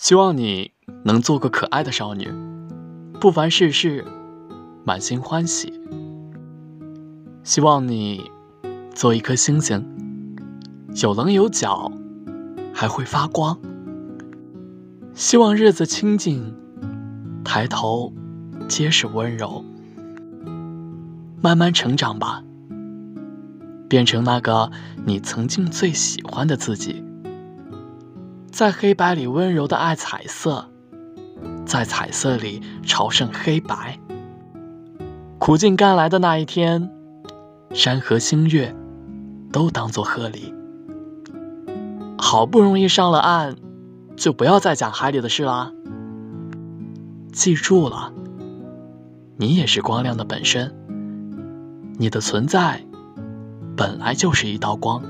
希望你能做个可爱的少女，不烦世事，满心欢喜。希望你做一颗星星，有棱有角，还会发光。希望日子清静，抬头皆是温柔。慢慢成长吧，变成那个你曾经最喜欢的自己。在黑白里温柔的爱彩色，在彩色里朝圣黑白。苦尽甘来的那一天，山河星月都当作贺礼。好不容易上了岸，就不要再讲海里的事啦。记住了，你也是光亮的本身。你的存在，本来就是一道光。